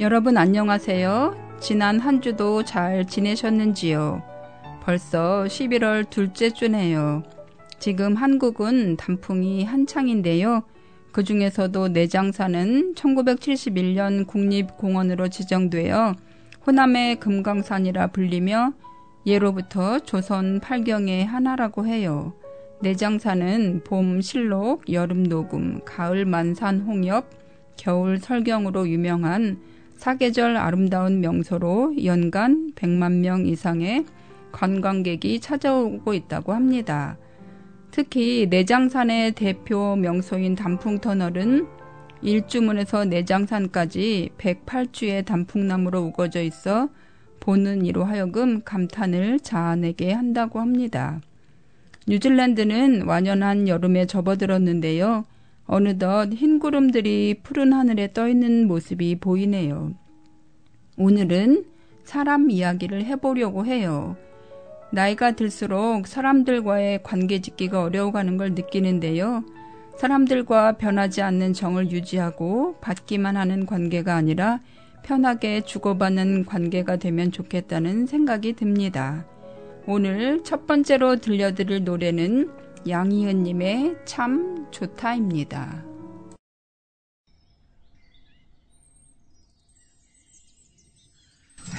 여러분 안녕하세요. 지난 한 주도 잘 지내셨는지요? 벌써 11월 둘째 주네요. 지금 한국은 단풍이 한창인데요. 그 중에서도 내장산은 1971년 국립공원으로 지정되어 호남의 금강산이라 불리며 예로부터 조선 팔경의 하나라고 해요. 내장산은 봄 실록, 여름 녹음, 가을 만산 홍엽, 겨울 설경으로 유명한 사계절 아름다운 명소로 연간 100만 명 이상의 관광객이 찾아오고 있다고 합니다. 특히 내장산의 대표 명소인 단풍터널은 일주문에서 내장산까지 108주의 단풍나무로 우거져 있어 보는 이로 하여금 감탄을 자아내게 한다고 합니다. 뉴질랜드는 완연한 여름에 접어들었는데요. 어느덧 흰 구름들이 푸른 하늘에 떠 있는 모습이 보이네요. 오늘은 사람 이야기를 해보려고 해요. 나이가 들수록 사람들과의 관계 짓기가 어려워가는 걸 느끼는데요. 사람들과 변하지 않는 정을 유지하고 받기만 하는 관계가 아니라 편하게 주고받는 관계가 되면 좋겠다는 생각이 듭니다. 오늘 첫 번째로 들려드릴 노래는 양희은님의 참 좋다입니다.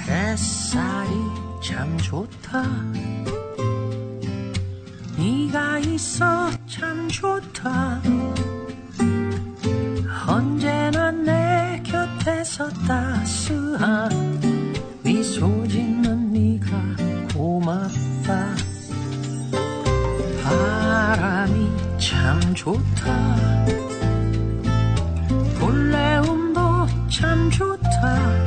햇살이 참 좋다. 네가 있어 참 좋다. 언제나 내 곁에서 따스한 미소 짓는 네가 고맙다. 참 좋다. 볼레움도 참 좋다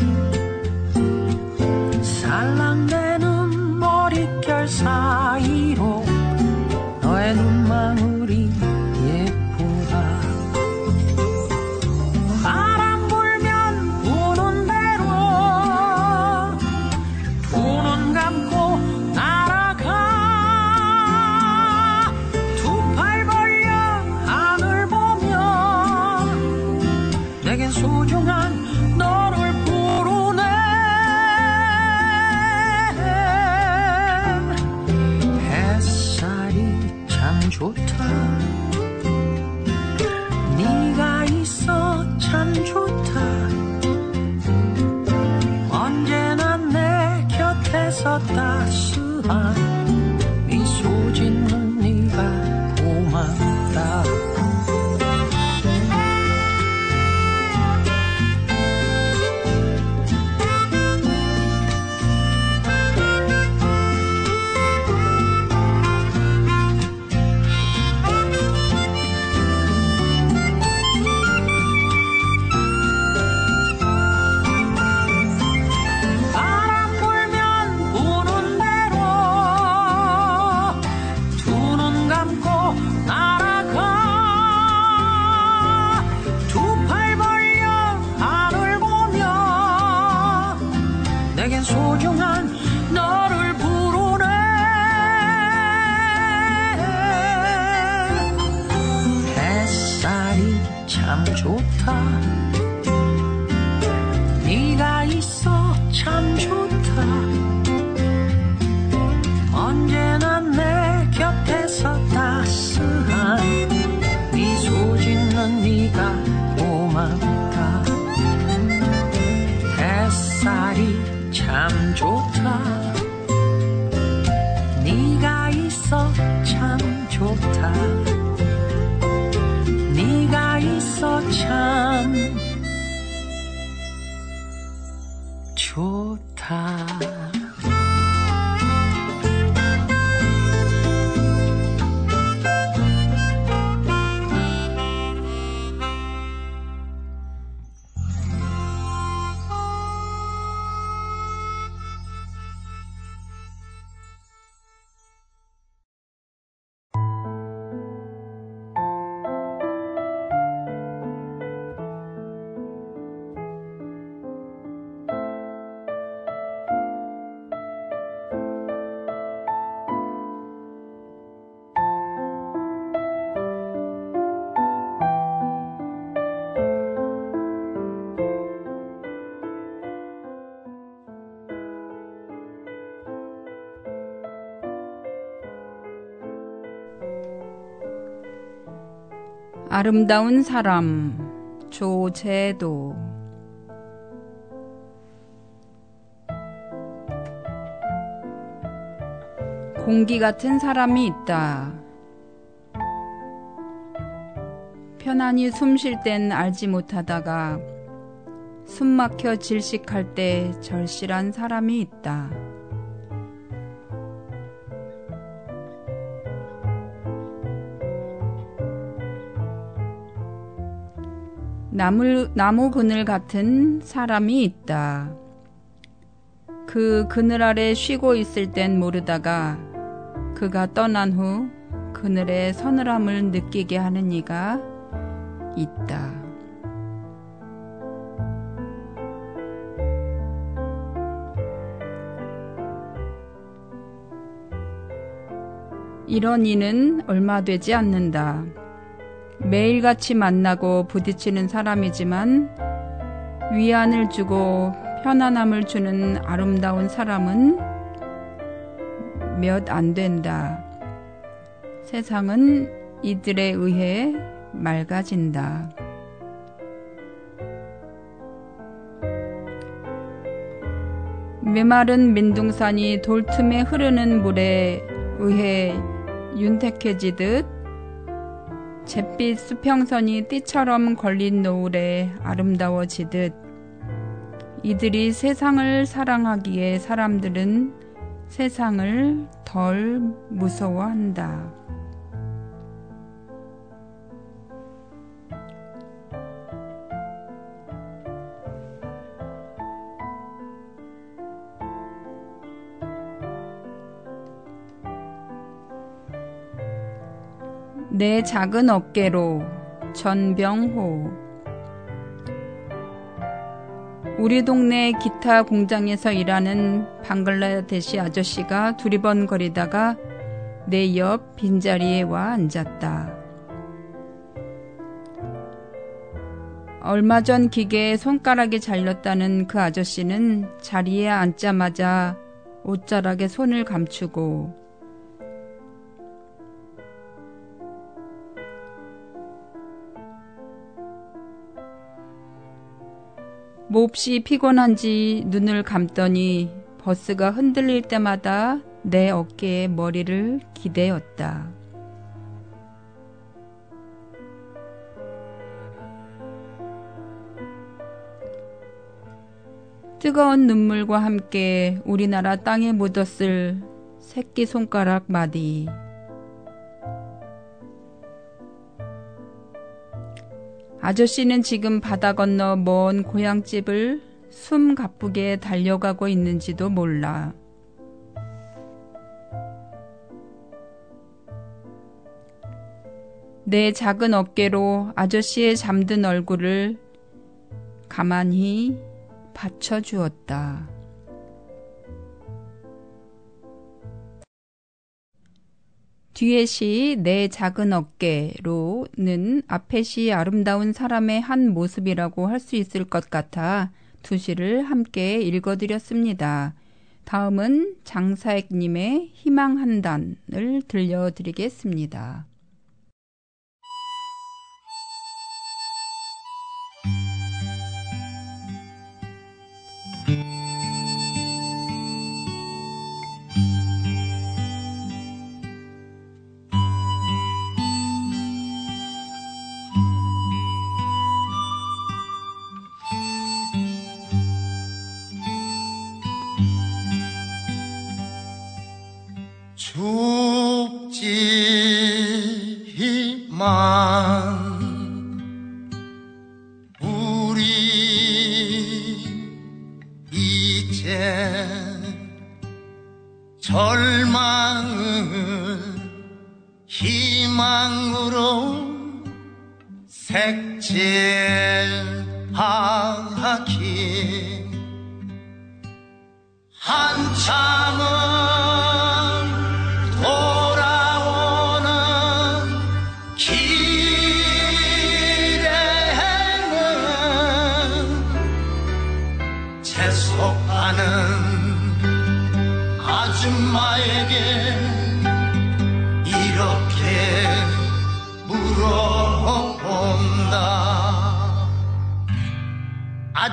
아름다운 사람 조제도 공기 같은 사람이 있다. 편안히 숨 쉴 땐 알지 못하다가 숨 막혀 질식할 때 절실한 사람이 있다. 나물, 나무 그늘 같은 사람이 있다. 그 그늘 아래 쉬고 있을 땐 모르다가 그가 떠난 후 그늘의 서늘함을 느끼게 하는 이가 있다. 이런 이는 얼마 되지 않는다. 매일같이 만나고 부딪히는 사람이지만 위안을 주고 편안함을 주는 아름다운 사람은 몇 안 된다. 세상은 이들에 의해 맑아진다. 메마른 민둥산이 돌틈에 흐르는 물에 의해 윤택해지듯 잿빛 수평선이 띠처럼 걸린 노을에 아름다워지듯 이들이 세상을 사랑하기에 사람들은 세상을 덜 무서워한다. 내 작은 어깨로 전병호 우리 동네 기타 공장에서 일하는 방글라데시 아저씨가 두리번거리다가 내 옆 빈자리에 와 앉았다. 얼마 전 기계에 손가락이 잘렸다는 그 아저씨는 자리에 앉자마자 옷자락에 손을 감추고 몹시 피곤한지 눈을 감더니 버스가 흔들릴 때마다 내 어깨에 머리를 기대었다. 뜨거운 눈물과 함께 우리나라 땅에 묻었을 새끼손가락 마디. 아저씨는 지금 바다 건너 먼 고향집을 숨 가쁘게 달려가고 있는지도 몰라. 내 작은 어깨로 아저씨의 잠든 얼굴을 가만히 받쳐주었다. 뒤에 시 내 작은 어깨로는 앞에 시 아름다운 사람의 한 모습이라고 할 수 있을 것 같아 두 시를 함께 읽어드렸습니다. 다음은 장사액님의 희망 한 단을 들려드리겠습니다. 만 우리 이제 절망을 희망으로 색칠하기. 한참은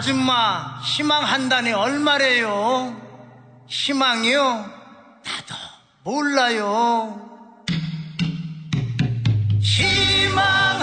아줌마 희망한다니 얼마래요? 희망이요? 나도 몰라요. 희망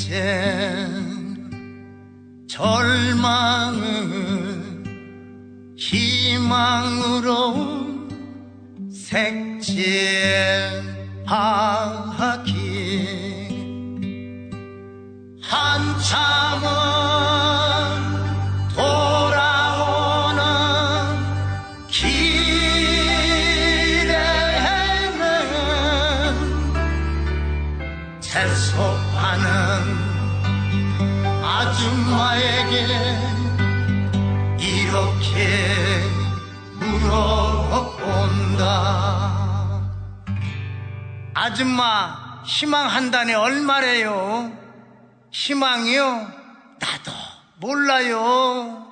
이제 절망을 희망으로 색칠하기. 한참은 아줌마 희망한다니 얼마래요? 희망이요? 나도 몰라요.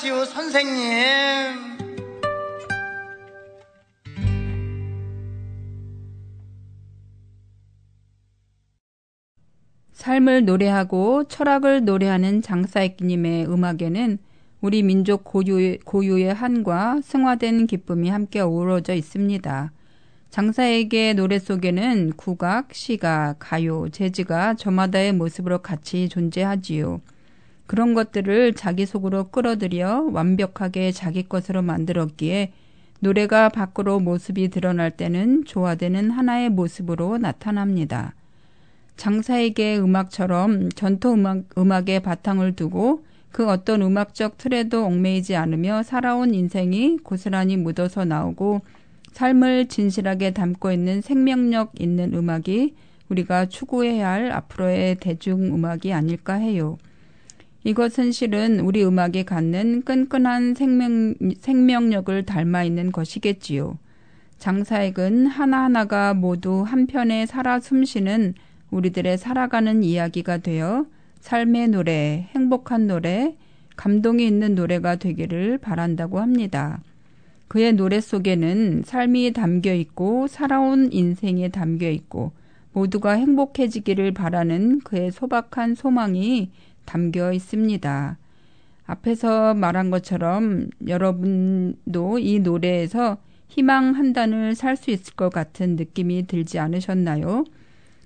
사가시오 선생님. 삶을 노래하고 철학을 노래하는 장사익님의 음악에는 우리 민족 고유의, 고유의 한과 승화된 기쁨이 함께 어우러져 있습니다. 장사에게 노래 속에는 국악, 시가, 가요, 재즈가 저마다의 모습으로 같이 존재하지요. 그런 것들을 자기 속으로 끌어들여 완벽하게 자기 것으로 만들었기에 노래가 밖으로 모습이 드러날 때는 조화되는 하나의 모습으로 나타납니다. 장사에게 음악처럼 전통 음악, 음악에 바탕을 두고 그 어떤 음악적 틀에도 얽매이지 않으며 살아온 인생이 고스란히 묻어서 나오고 삶을 진실하게 담고 있는 생명력 있는 음악이 우리가 추구해야 할 앞으로의 대중음악이 아닐까 해요. 이것은 실은 우리 음악이 갖는 끈끈한 생명, 생명력을 닮아 있는 것이겠지요. 장사액은 하나하나가 모두 한편에 살아 숨쉬는 우리들의 살아가는 이야기가 되어 삶의 노래, 행복한 노래, 감동이 있는 노래가 되기를 바란다고 합니다. 그의 노래 속에는 삶이 담겨 있고 살아온 인생에 담겨 있고 모두가 행복해지기를 바라는 그의 소박한 소망이 담겨 있습니다. 앞에서 말한 것처럼 여러분도 이 노래에서 희망 한 단을 살 수 있을 것 같은 느낌이 들지 않으셨나요?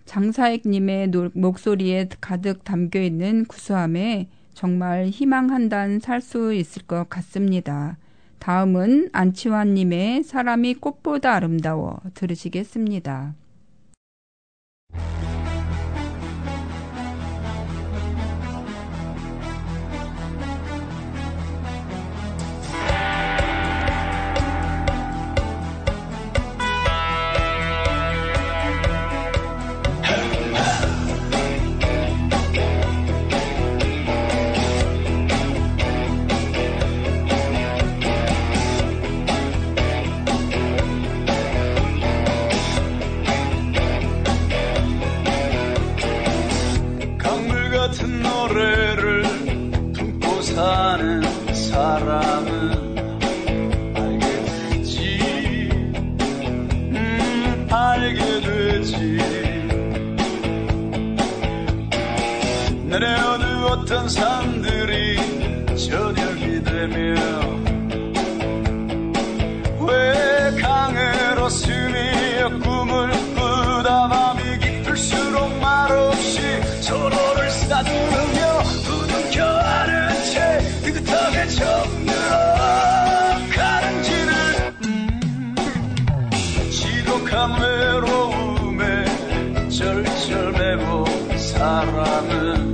장사익님의 목소리에 가득 담겨 있는 구수함에 정말 희망 한 단 살 수 있을 것 같습니다. 다음은 안치환님의 사람이 꽃보다 아름다워 들으시겠습니다. 사랑은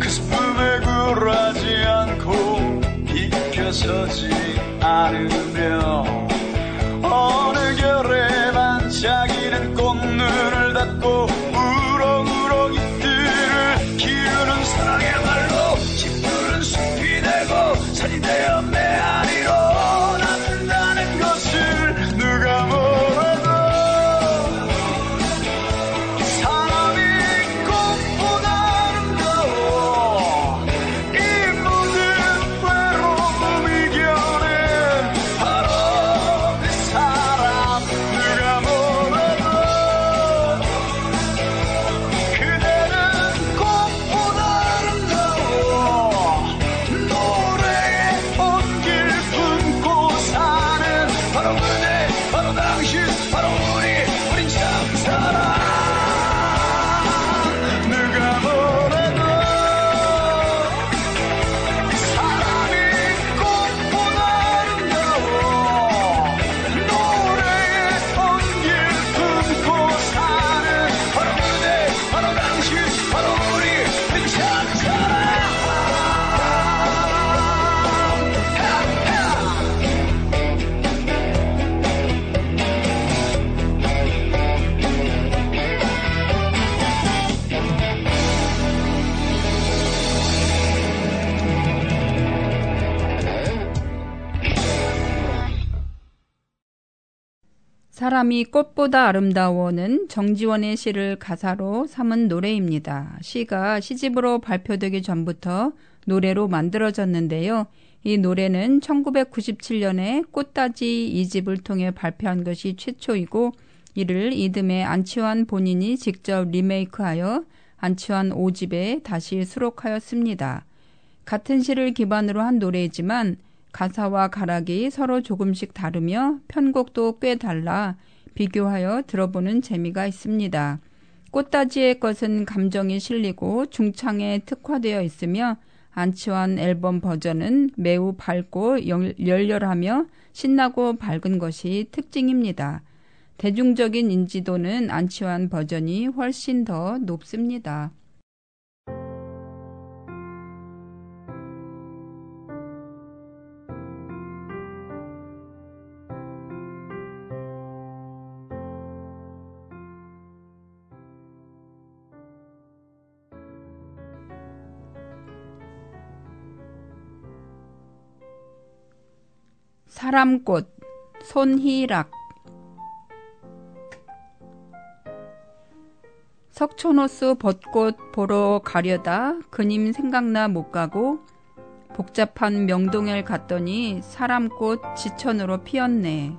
그 하지 않고 익혀서지 않으며 사람이 꽃보다 아름다워는 정지원의 시를 가사로 삼은 노래입니다. 시가 시집으로 발표되기 전부터 노래로 만들어졌는데요. 이 노래는 1997년에 꽃다지 이집을 통해 발표한 것이 최초이고 이를 이듬해 안치환 본인이 직접 리메이크하여 안치환 5집에 다시 수록하였습니다. 같은 시를 기반으로 한 노래이지만 가사와 가락이 서로 조금씩 다르며 편곡도 꽤 달라 비교하여 들어보는 재미가 있습니다. 꽃다지의 것은 감정이 실리고 중창에 특화되어 있으며 안치환 앨범 버전은 매우 밝고 열렬하며 신나고 밝은 것이 특징입니다. 대중적인 인지도는 안치환 버전이 훨씬 더 높습니다. 사람꽃 손희락 석촌호수 벚꽃 보러 가려다 그님 생각나 못 가고 복잡한 명동을 갔더니 사람꽃 지천으로 피었네.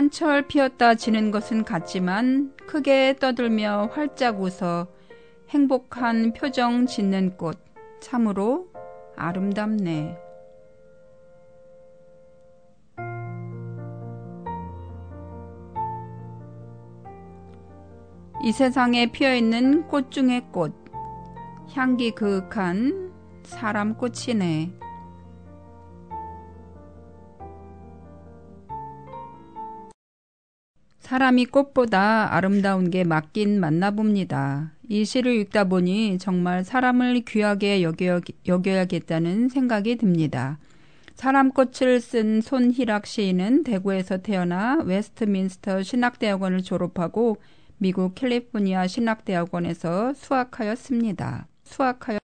한철 피었다 지는 것은 같지만 크게 떠들며 활짝 웃어 행복한 표정 짓는 꽃 참으로 아름답네. 이 세상에 피어 있는 꽃 중의 꽃, 향기 그윽한 사람 꽃이네. 사람이 꽃보다 아름다운 게 맞긴 맞나 봅니다. 이 시를 읽다 보니 정말 사람을 귀하게 여겨, 여겨야겠다는 생각이 듭니다. 사람꽃을 쓴 손희락 시인은 대구에서 태어나 웨스트민스터 신학대학원을 졸업하고 미국 캘리포니아 신학대학원에서 수학하였습니다. 수학하여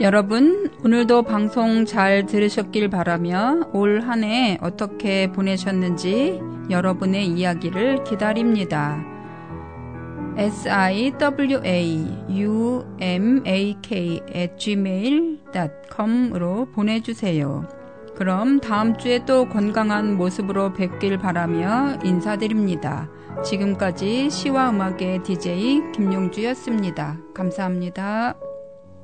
여러분, 오늘도 방송 잘 들으셨길 바라며 올 한 해 어떻게 보내셨는지 여러분의 이야기를 기다립니다. siwaUMAK at gmail.com으로 보내주세요. 그럼 다음 주에 또 건강한 모습으로 뵙길 바라며 인사드립니다. 지금까지 시와 음악의 DJ 김용주였습니다. 감사합니다.